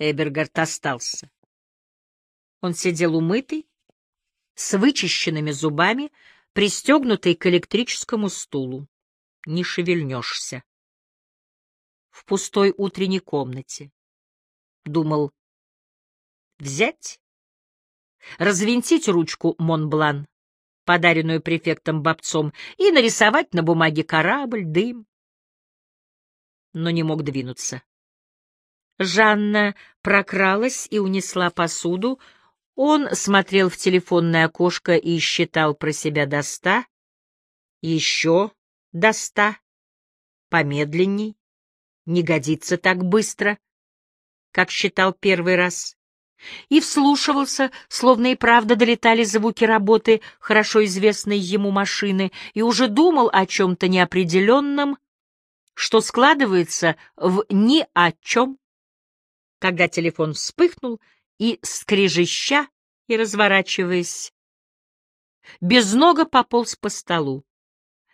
Эбергард остался. Он сидел умытый, с вычищенными зубами, пристегнутый к электрическому стулу. Не шевельнешься. В пустой утренней комнате. Думал, взять, развинтить ручку Монблан, подаренную префектом Бобцом, и нарисовать на бумаге корабль, дым. Но не мог двинуться. Жанна прокралась и унесла посуду, он смотрел в телефонное окошко и считал про себя до ста, еще до ста, помедленней, не годится так быстро, как считал первый раз, и вслушивался, словно и правда долетали звуки работы хорошо известной ему машины, и уже думал о чем-то неопределенном, что складывается в ни о чем, когда телефон вспыхнул, и, скрежеща и разворачиваясь, безного пополз по столу,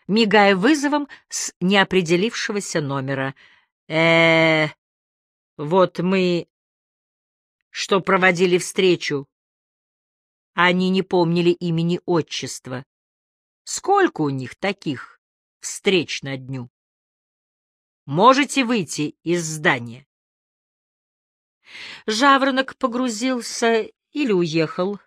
мигая вызовом с неопределившегося номера. э, -э вот мы, что проводили встречу, они не помнили имени отчества. Сколько у них таких встреч на дню? Можете выйти из здания? Жаворонок погрузился или уехал.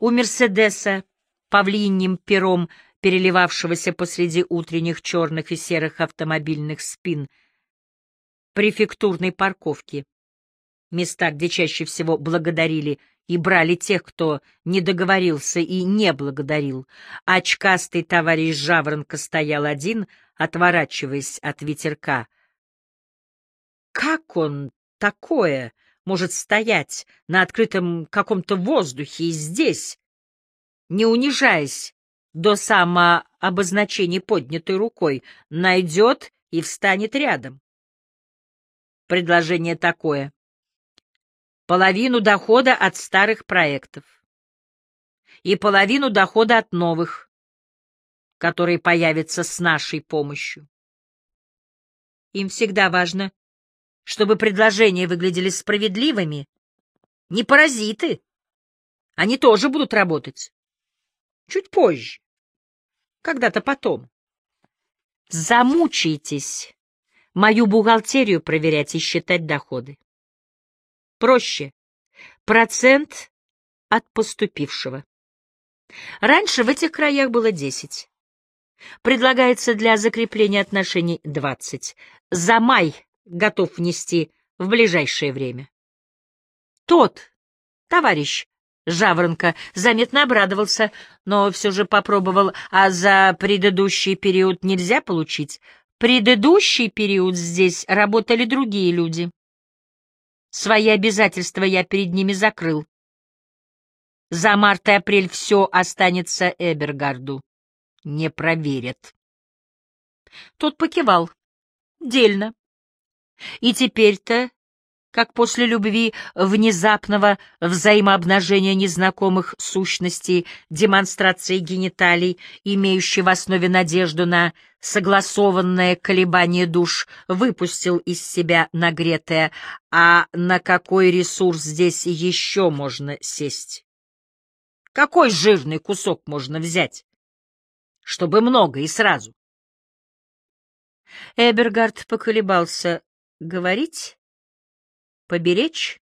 У Мерседеса, павлиньим пером, переливавшегося посреди утренних черных и серых автомобильных спин, префектурной парковки, места, где чаще всего благодарили и брали тех, кто не договорился и не благодарил. Очкастый товарищ Жаворонка стоял один, отворачиваясь от ветерка. Как он такое может стоять на открытом каком-то воздухе и здесь, не унижаясь до самообозначения поднятой рукой, найдет и встанет рядом. Предложение такое. Половину дохода от старых проектов и половину дохода от новых, которые появятся с нашей помощью. Им всегда важно чтобы предложения выглядели справедливыми. Не паразиты. Они тоже будут работать. Чуть позже. Когда-то потом. Замучаетесь мою бухгалтерию проверять и считать доходы. Проще. Процент от поступившего. Раньше в этих краях было 10. Предлагается для закрепления отношений 20. За май готов внести в ближайшее время. Тот, товарищ Жаворонка, заметно обрадовался, но все же попробовал, а за предыдущий период нельзя получить. Предыдущий период здесь работали другие люди. Свои обязательства я перед ними закрыл. За март и апрель все останется Эбергарду. Не проверят. Тот покивал. Дельно. И теперь-то, как после любви внезапного взаимообнажения незнакомых сущностей, демонстрации гениталий, имеющей в основе надежду на согласованное колебание душ, выпустил из себя нагретое, а на какой ресурс здесь еще можно сесть? Какой жирный кусок можно взять? Чтобы много и сразу. Эбергард поколебался, Говорить? Поберечь?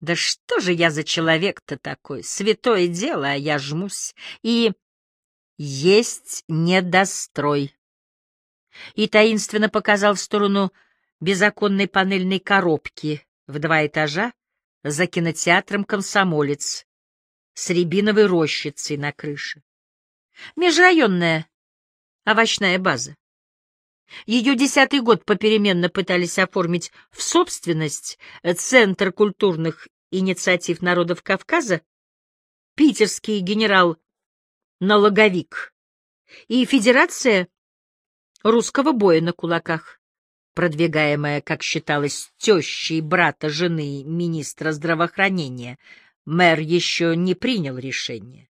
Да что же я за человек-то такой? Святое дело, а я жмусь. И есть недострой. И таинственно показал в сторону беззаконной панельной коробки в два этажа за кинотеатром «Комсомолец» с рябиновой рощицей на крыше. Межрайонная овощная база. Ее десятый год попеременно пытались оформить в собственность Центр культурных инициатив народов Кавказа, питерский генерал-налоговик и Федерация русского боя на кулаках, продвигаемая, как считалось, тещей брата жены министра здравоохранения, мэр еще не принял решение.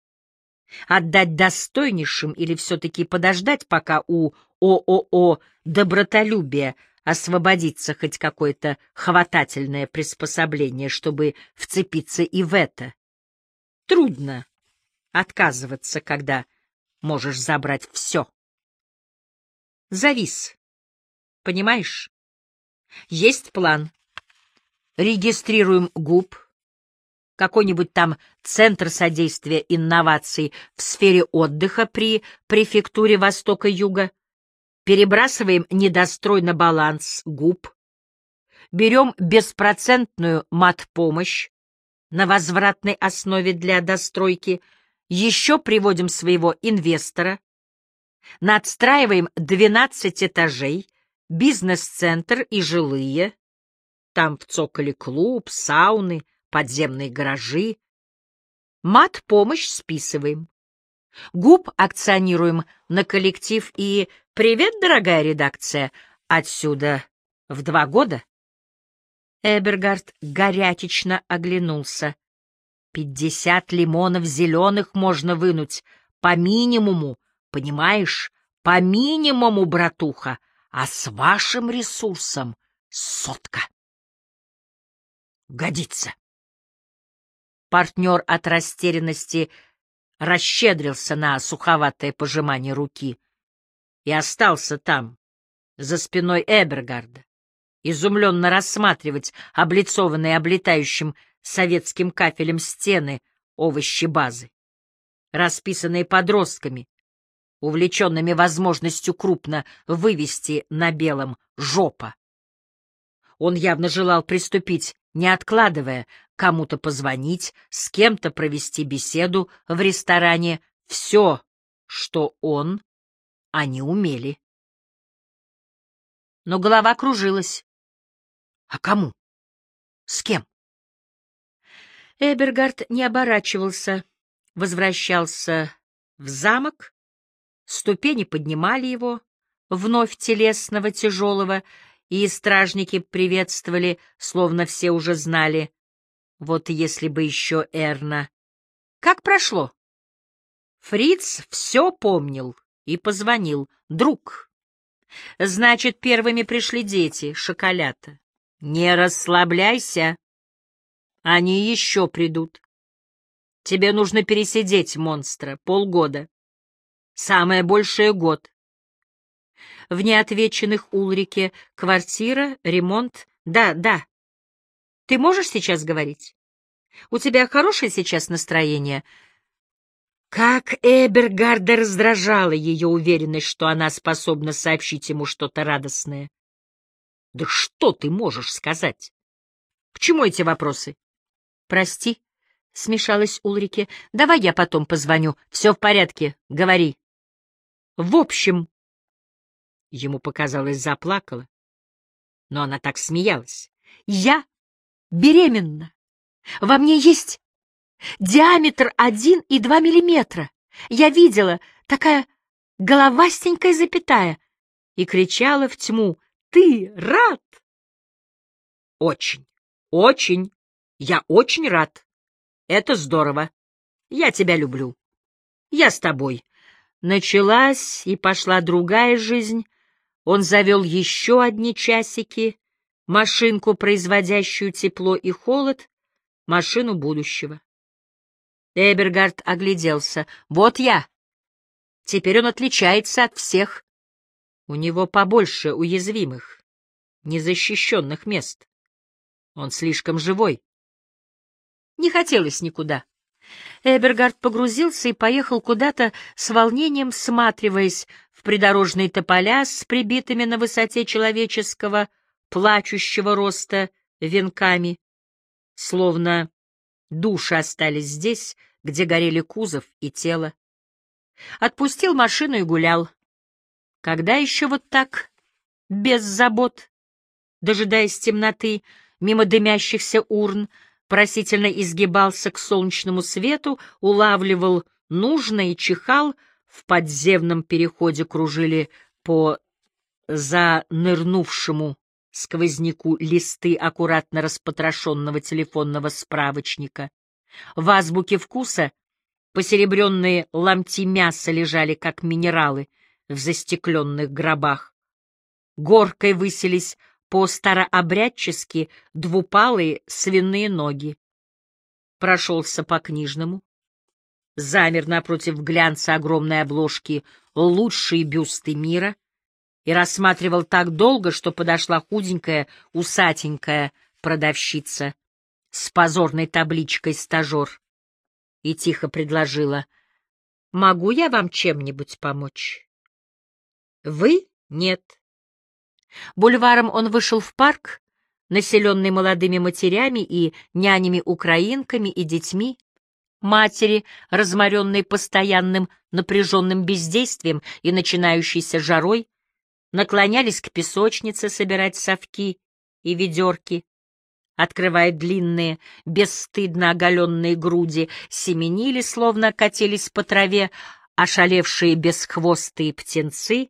Отдать достойнейшим или все-таки подождать, пока у ООО «Добротолюбие» освободиться хоть какое-то хватательное приспособление, чтобы вцепиться и в это. Трудно отказываться, когда можешь забрать все. Завис. Понимаешь? Есть план. Регистрируем ГУП, какой-нибудь там Центр содействия инноваций в сфере отдыха при префектуре Востока-Юга, перебрасываем недострой на баланс ГУП, берем беспроцентную мат-помощь на возвратной основе для достройки, еще приводим своего инвестора, надстраиваем 12 этажей, бизнес-центр и жилые, там в цоколе клуб, сауны, подземные гаражи. Мат-помощь списываем. Губ акционируем на коллектив и «Привет, дорогая редакция!» отсюда в два года. Эбергард горячечно оглянулся. Пятьдесят лимонов зеленых можно вынуть, по минимуму, понимаешь, по минимуму, братуха, а с вашим ресурсом сотка. Годится. Партнер от растерянности расщедрился на суховатое пожимание руки и остался там, за спиной Эбергарда, изумленно рассматривать облицованные облетающим советским кафелем стены овощи базы, расписанные подростками, увлеченными возможностью крупно вывести на белом жопа. Он явно желал приступить, не откладывая, кому-то позвонить, с кем-то провести беседу в ресторане. Все, что он, они умели. Но голова кружилась. А кому? С кем? Эбергард не оборачивался, возвращался в замок, ступени поднимали его, вновь телесного, тяжелого, и стражники приветствовали, словно все уже знали, вот если бы еще Эрна. Как прошло? Фриц все помнил и позвонил. Друг. Значит, первыми пришли дети, шоколята. Не расслабляйся. Они еще придут. Тебе нужно пересидеть монстра полгода. Самое большее — год. В неотвеченных Улрике квартира, ремонт. Да, да, ты можешь сейчас говорить? У тебя хорошее сейчас настроение?» Как Эбергарда раздражала ее уверенность, что она способна сообщить ему что-то радостное. «Да что ты можешь сказать? К чему эти вопросы?» «Прости», — смешалась Улрике. «Давай я потом позвоню. Все в порядке. Говори». «В общем...» Ему показалось, заплакала, но она так смеялась. «Я беременна. Во мне есть диаметр один и два миллиметра. Я видела, такая головастенькая запятая, и кричала в тьму, «Ты рад?» «Очень, очень, я очень рад. Это здорово. Я тебя люблю. Я с тобой». Началась и пошла другая жизнь. Он завел еще одни часики, машинку, производящую тепло и холод, машину будущего. Эбергард огляделся. «Вот я! Теперь он отличается от всех. У него побольше уязвимых, незащищенных мест. Он слишком живой. Не хотелось никуда. Эбергард погрузился и поехал куда-то с волнением, всматриваясь в придорожные тополя с прибитыми на высоте человеческого плачущего роста венками, словно души остались здесь, где горели кузов и тело. Отпустил машину и гулял. Когда еще вот так, без забот, дожидаясь темноты, мимо дымящихся урн, просительно изгибался к солнечному свету, улавливал нужное и чихал, в подземном переходе кружили по занырнувшему сквозняку листы аккуратно распотрошенного телефонного справочника. В азбуке вкуса посеребренные ломти мяса лежали, как минералы, в застекленных гробах. горкой высились по-старообрядчески двупалые свиные ноги. Прошелся по книжному, замер напротив глянца огромной обложки «Лучшие бюсты мира» и рассматривал так долго, что подошла худенькая, усатенькая продавщица с позорной табличкой «Стажер» и тихо предложила «Могу я вам чем-нибудь помочь?» «Вы? Нет». Бульваром он вышел в парк, населенный молодыми матерями и нянями-украинками и детьми, матери, разморенные постоянным напряженным бездействием и начинающейся жарой, наклонялись к песочнице собирать совки и ведерки, открывая длинные, бесстыдно оголенные груди, семенили, словно катились по траве, ошалевшие бесхвостые птенцы,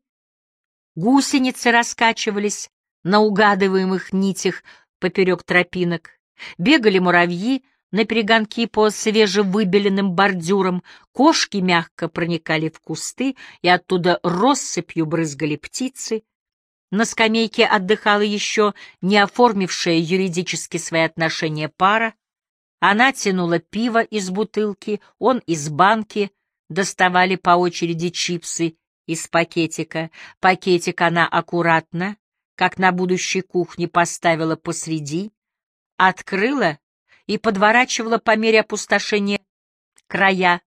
гусеницы раскачивались на угадываемых нитях поперек тропинок, бегали муравьи, на перегонки по свежевыбеленным бордюрам, кошки мягко проникали в кусты, и оттуда россыпью брызгали птицы. На скамейке отдыхала еще не оформившая юридически свои отношения пара. Она тянула пиво из бутылки, он из банки, доставали по очереди чипсы из пакетика. Пакетик она аккуратно, как на будущей кухне, поставила посреди, открыла и подворачивала по мере опустошения края.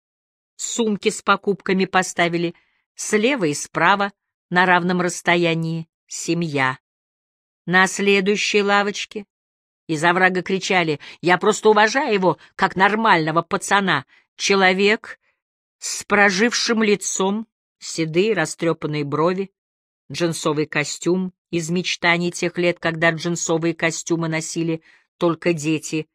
Сумки с покупками поставили слева и справа на равном расстоянии. Семья. На следующей лавочке из оврага кричали «Я просто уважаю его, как нормального пацана!» Человек с прожившим лицом, седые растрепанные брови, джинсовый костюм из мечтаний тех лет, когда джинсовые костюмы носили только дети,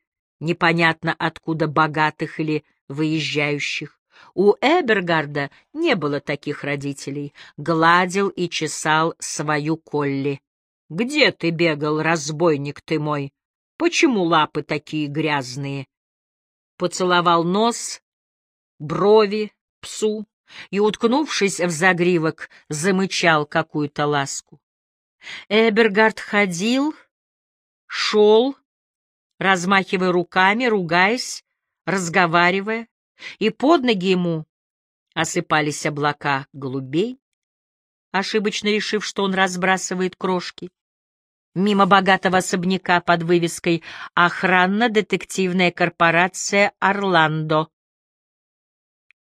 непонятно откуда богатых или выезжающих. У Эбергарда не было таких родителей. Гладил и чесал свою Колли. «Где ты бегал, разбойник ты мой? Почему лапы такие грязные?» Поцеловал нос, брови, псу и, уткнувшись в загривок, замычал какую-то ласку. Эбергард ходил, шел, размахивая руками, ругаясь, разговаривая, и под ноги ему осыпались облака голубей, ошибочно решив, что он разбрасывает крошки. Мимо богатого особняка под вывеской «Охранно-детективная корпорация Орландо».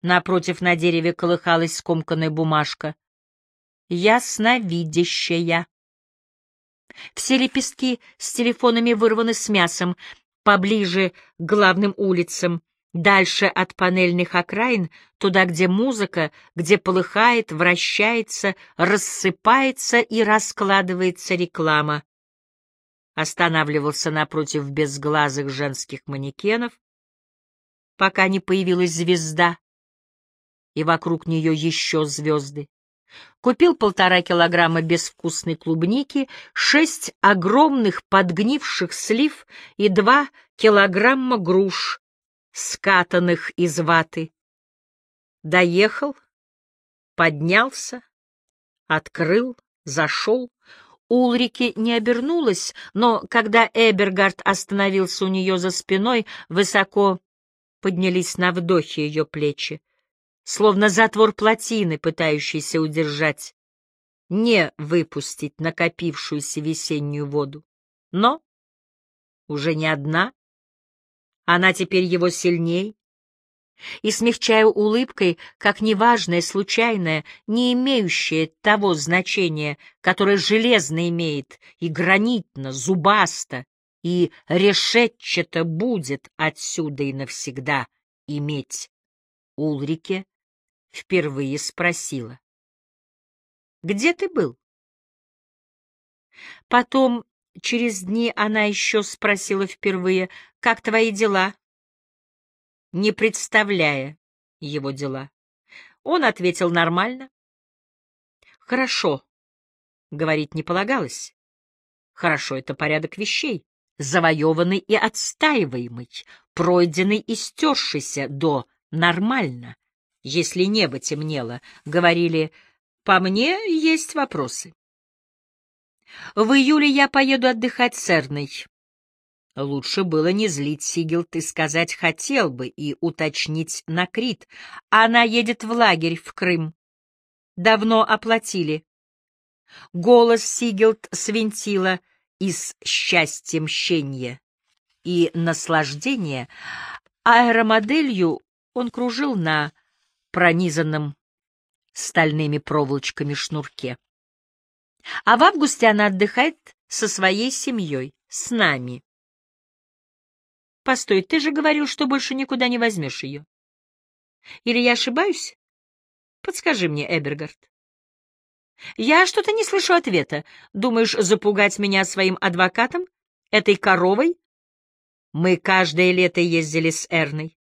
Напротив на дереве колыхалась скомканная бумажка. «Ясновидящая». Все лепестки с телефонами вырваны с мясом, поближе к главным улицам, дальше от панельных окраин, туда, где музыка, где полыхает, вращается, рассыпается и раскладывается реклама. Останавливался напротив безглазых женских манекенов, пока не появилась звезда, и вокруг нее еще звезды. Купил полтора килограмма безвкусной клубники, шесть огромных подгнивших слив и два килограмма груш, скатанных из ваты. Доехал, поднялся, открыл, зашел. Улрике не обернулась, но когда Эбергард остановился у нее за спиной, высоко поднялись на вдохе ее плечи словно затвор плотины, пытающийся удержать, не выпустить накопившуюся весеннюю воду. Но уже не одна, она теперь его сильней, и, смягчая улыбкой, как неважное, случайное, не имеющее того значения, которое железно имеет, и гранитно, зубасто, и решетчато будет отсюда и навсегда иметь Улрике впервые спросила. «Где ты был?» Потом, через дни, она еще спросила впервые, «Как твои дела?» Не представляя его дела. Он ответил нормально. «Хорошо», — говорить не полагалось. «Хорошо — это порядок вещей, завоеванный и отстаиваемый, пройденный и стершийся до нормально если небо темнело, говорили «по мне есть вопросы». В июле я поеду отдыхать с Эрной. Лучше было не злить Сигелт и сказать «хотел бы» и уточнить на Крит. Она едет в лагерь в Крым. Давно оплатили. Голос Сигелт свинтила из счастья мщения и наслаждения. Аэромоделью он кружил на пронизанном стальными проволочками шнурке. А в августе она отдыхает со своей семьей, с нами. Постой, ты же говорил, что больше никуда не возьмешь ее. Или я ошибаюсь? Подскажи мне, Эбергард. Я что-то не слышу ответа. Думаешь, запугать меня своим адвокатом? Этой коровой? Мы каждое лето ездили с Эрной.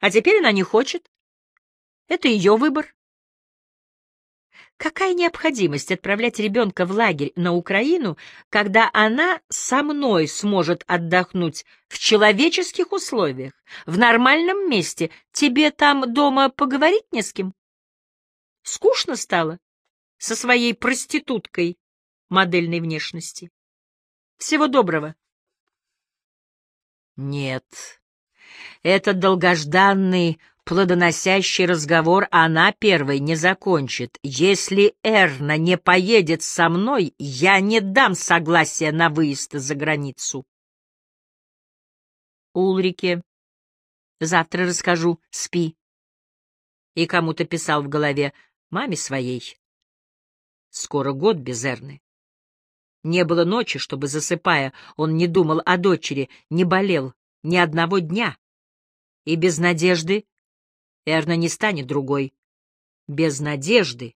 А теперь она не хочет. Это ее выбор. Какая необходимость отправлять ребенка в лагерь на Украину, когда она со мной сможет отдохнуть в человеческих условиях, в нормальном месте? Тебе там дома поговорить не с кем? Скучно стало со своей проституткой модельной внешности. Всего доброго. Нет, этот долгожданный плодоносящий разговор она первой не закончит. Если Эрна не поедет со мной, я не дам согласия на выезд за границу. Улрике. Завтра расскажу, спи. И кому-то писал в голове, маме своей. Скоро год без Эрны. Не было ночи, чтобы, засыпая, он не думал о дочери, не болел ни одного дня. И без надежды Эрна не станет другой. Без надежды.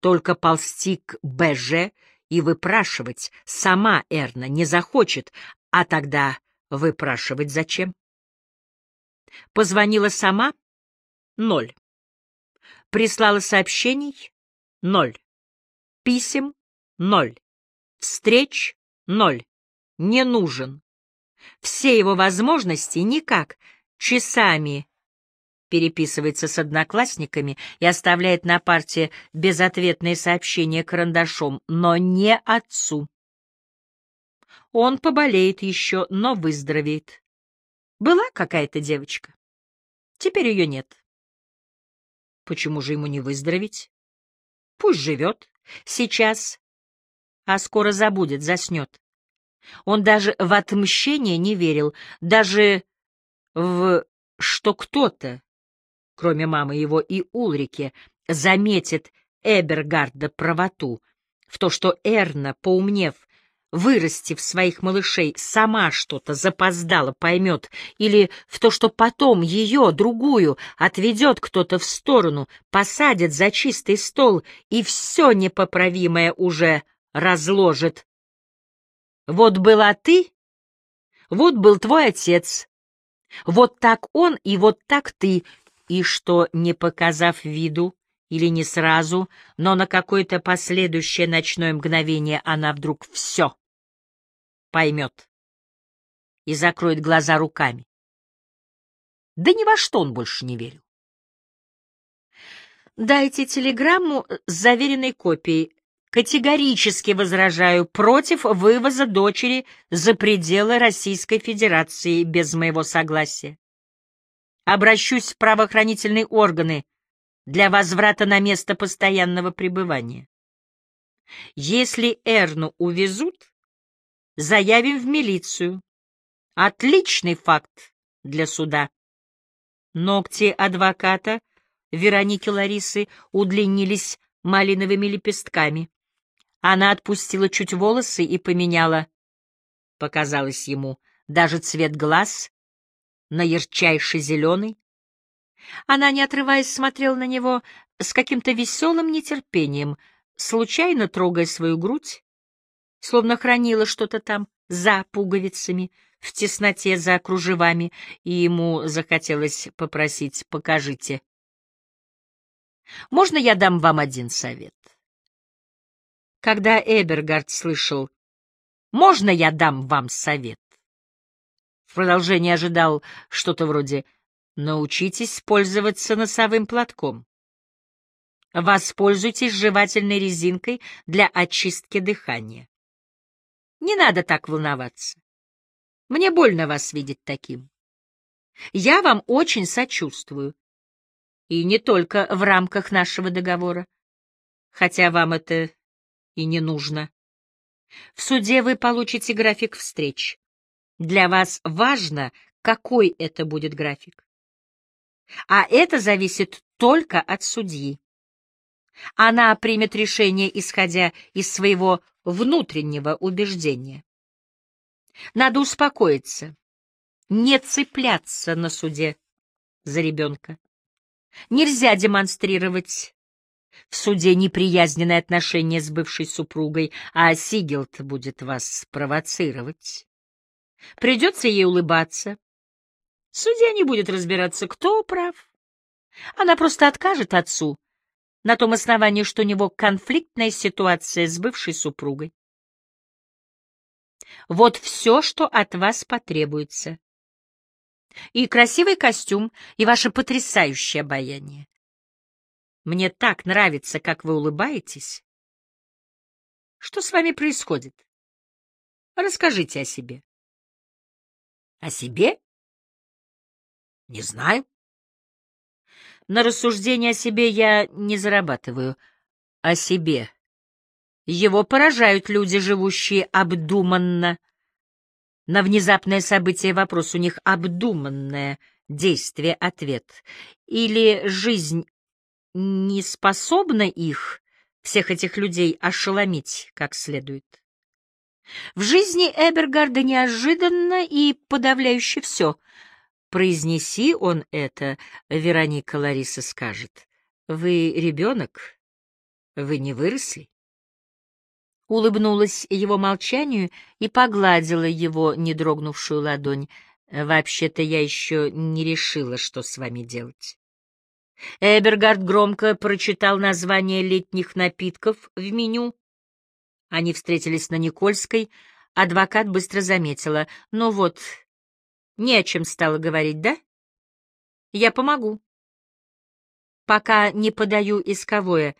Только ползти к БЖ и выпрашивать. Сама Эрна не захочет, а тогда выпрашивать зачем? Позвонила сама — ноль. Прислала сообщений — ноль. Писем — ноль. Встреч — ноль. Не нужен. Все его возможности никак. Часами переписывается с одноклассниками и оставляет на парте безответные сообщения карандашом, но не отцу. Он поболеет еще, но выздоровеет. Была какая-то девочка. Теперь ее нет. Почему же ему не выздороветь? Пусть живет. Сейчас. А скоро забудет, заснет. Он даже в отмщение не верил, даже в что кто-то кроме мамы его и Улрике, заметит Эбергарда правоту, в то, что Эрна, поумнев, вырастив своих малышей, сама что-то запоздала поймет, или в то, что потом ее, другую, отведет кто-то в сторону, посадит за чистый стол и все непоправимое уже разложит. Вот была ты, вот был твой отец, вот так он и вот так ты, и что, не показав виду, или не сразу, но на какое-то последующее ночное мгновение она вдруг все поймет и закроет глаза руками. Да ни во что он больше не верил. Дайте телеграмму с заверенной копией. Категорически возражаю против вывоза дочери за пределы Российской Федерации без моего согласия. Обращусь в правоохранительные органы для возврата на место постоянного пребывания. Если Эрну увезут, заявим в милицию. Отличный факт для суда. Ногти адвоката Вероники Ларисы удлинились малиновыми лепестками. Она отпустила чуть волосы и поменяла, показалось ему, даже цвет глаз на ярчайший зеленый. Она, не отрываясь, смотрела на него с каким-то веселым нетерпением, случайно трогая свою грудь, словно хранила что-то там за пуговицами, в тесноте за кружевами, и ему захотелось попросить «покажите». «Можно я дам вам один совет?» Когда Эбергард слышал «Можно я дам вам совет?» В продолжение ожидал что-то вроде «научитесь пользоваться носовым платком». Воспользуйтесь жевательной резинкой для очистки дыхания. Не надо так волноваться. Мне больно вас видеть таким. Я вам очень сочувствую. И не только в рамках нашего договора, хотя вам это и не нужно. В суде вы получите график встреч. Для вас важно, какой это будет график. А это зависит только от судьи. Она примет решение, исходя из своего внутреннего убеждения. Надо успокоиться, не цепляться на суде за ребенка. Нельзя демонстрировать в суде неприязненное отношение с бывшей супругой, а Сигелт будет вас провоцировать. Придется ей улыбаться. Судья не будет разбираться, кто прав. Она просто откажет отцу на том основании, что у него конфликтная ситуация с бывшей супругой. Вот все, что от вас потребуется. И красивый костюм, и ваше потрясающее обаяние. Мне так нравится, как вы улыбаетесь. Что с вами происходит? Расскажите о себе. О себе? Не знаю. На рассуждение о себе я не зарабатываю. О себе. Его поражают люди, живущие обдуманно. На внезапное событие вопрос у них обдуманное действие-ответ. Или жизнь не способна их, всех этих людей, ошеломить как следует. В жизни Эбергарда неожиданно и подавляюще все — Произнеси он это, Вероника Лариса скажет. Вы ребенок? Вы не выросли? Улыбнулась его молчанию и погладила его недрогнувшую ладонь. Вообще-то я еще не решила, что с вами делать. Эбергард громко прочитал название летних напитков в меню. Они встретились на Никольской. Адвокат быстро заметила. Ну вот, не о чем стало говорить, да? Я помогу. Пока не подаю исковое,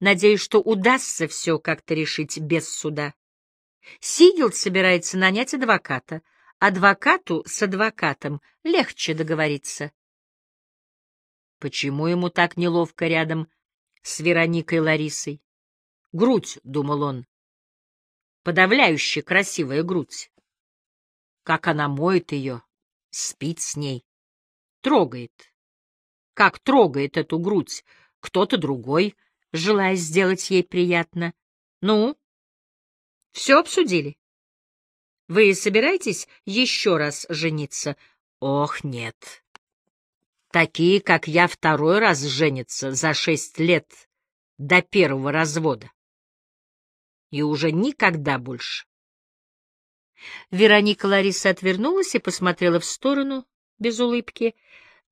надеюсь, что удастся все как-то решить без суда. Сигел собирается нанять адвоката. Адвокату с адвокатом легче договориться. Почему ему так неловко рядом с Вероникой Ларисой? Грудь, — думал он, — подавляюще красивая грудь. Как она моет ее, спит с ней, трогает. Как трогает эту грудь кто-то другой, желая сделать ей приятно. Ну, все обсудили? Вы собираетесь еще раз жениться? Ох, нет. Такие, как я, второй раз женятся за шесть лет до первого развода. И уже никогда больше. Вероника Лариса отвернулась и посмотрела в сторону, без улыбки.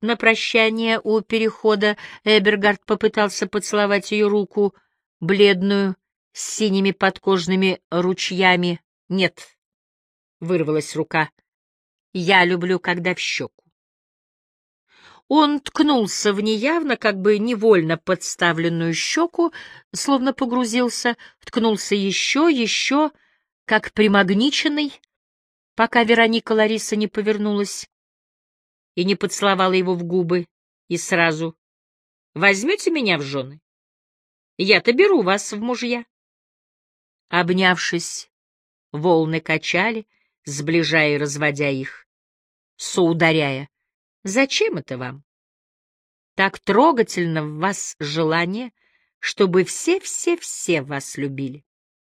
На прощание у перехода Эбергард попытался поцеловать ее руку, бледную, с синими подкожными ручьями. «Нет», — вырвалась рука, — «я люблю, когда в щеку». Он ткнулся в неявно, как бы невольно подставленную щеку, словно погрузился, ткнулся еще, еще, — как примагниченный, пока Вероника Лариса не повернулась и не поцеловала его в губы, и сразу «Возьмете меня в жены? Я-то беру вас в мужья». Обнявшись, волны качали, сближая и разводя их, соударяя. «Зачем это вам? Так трогательно в вас желание, чтобы все-все-все вас любили».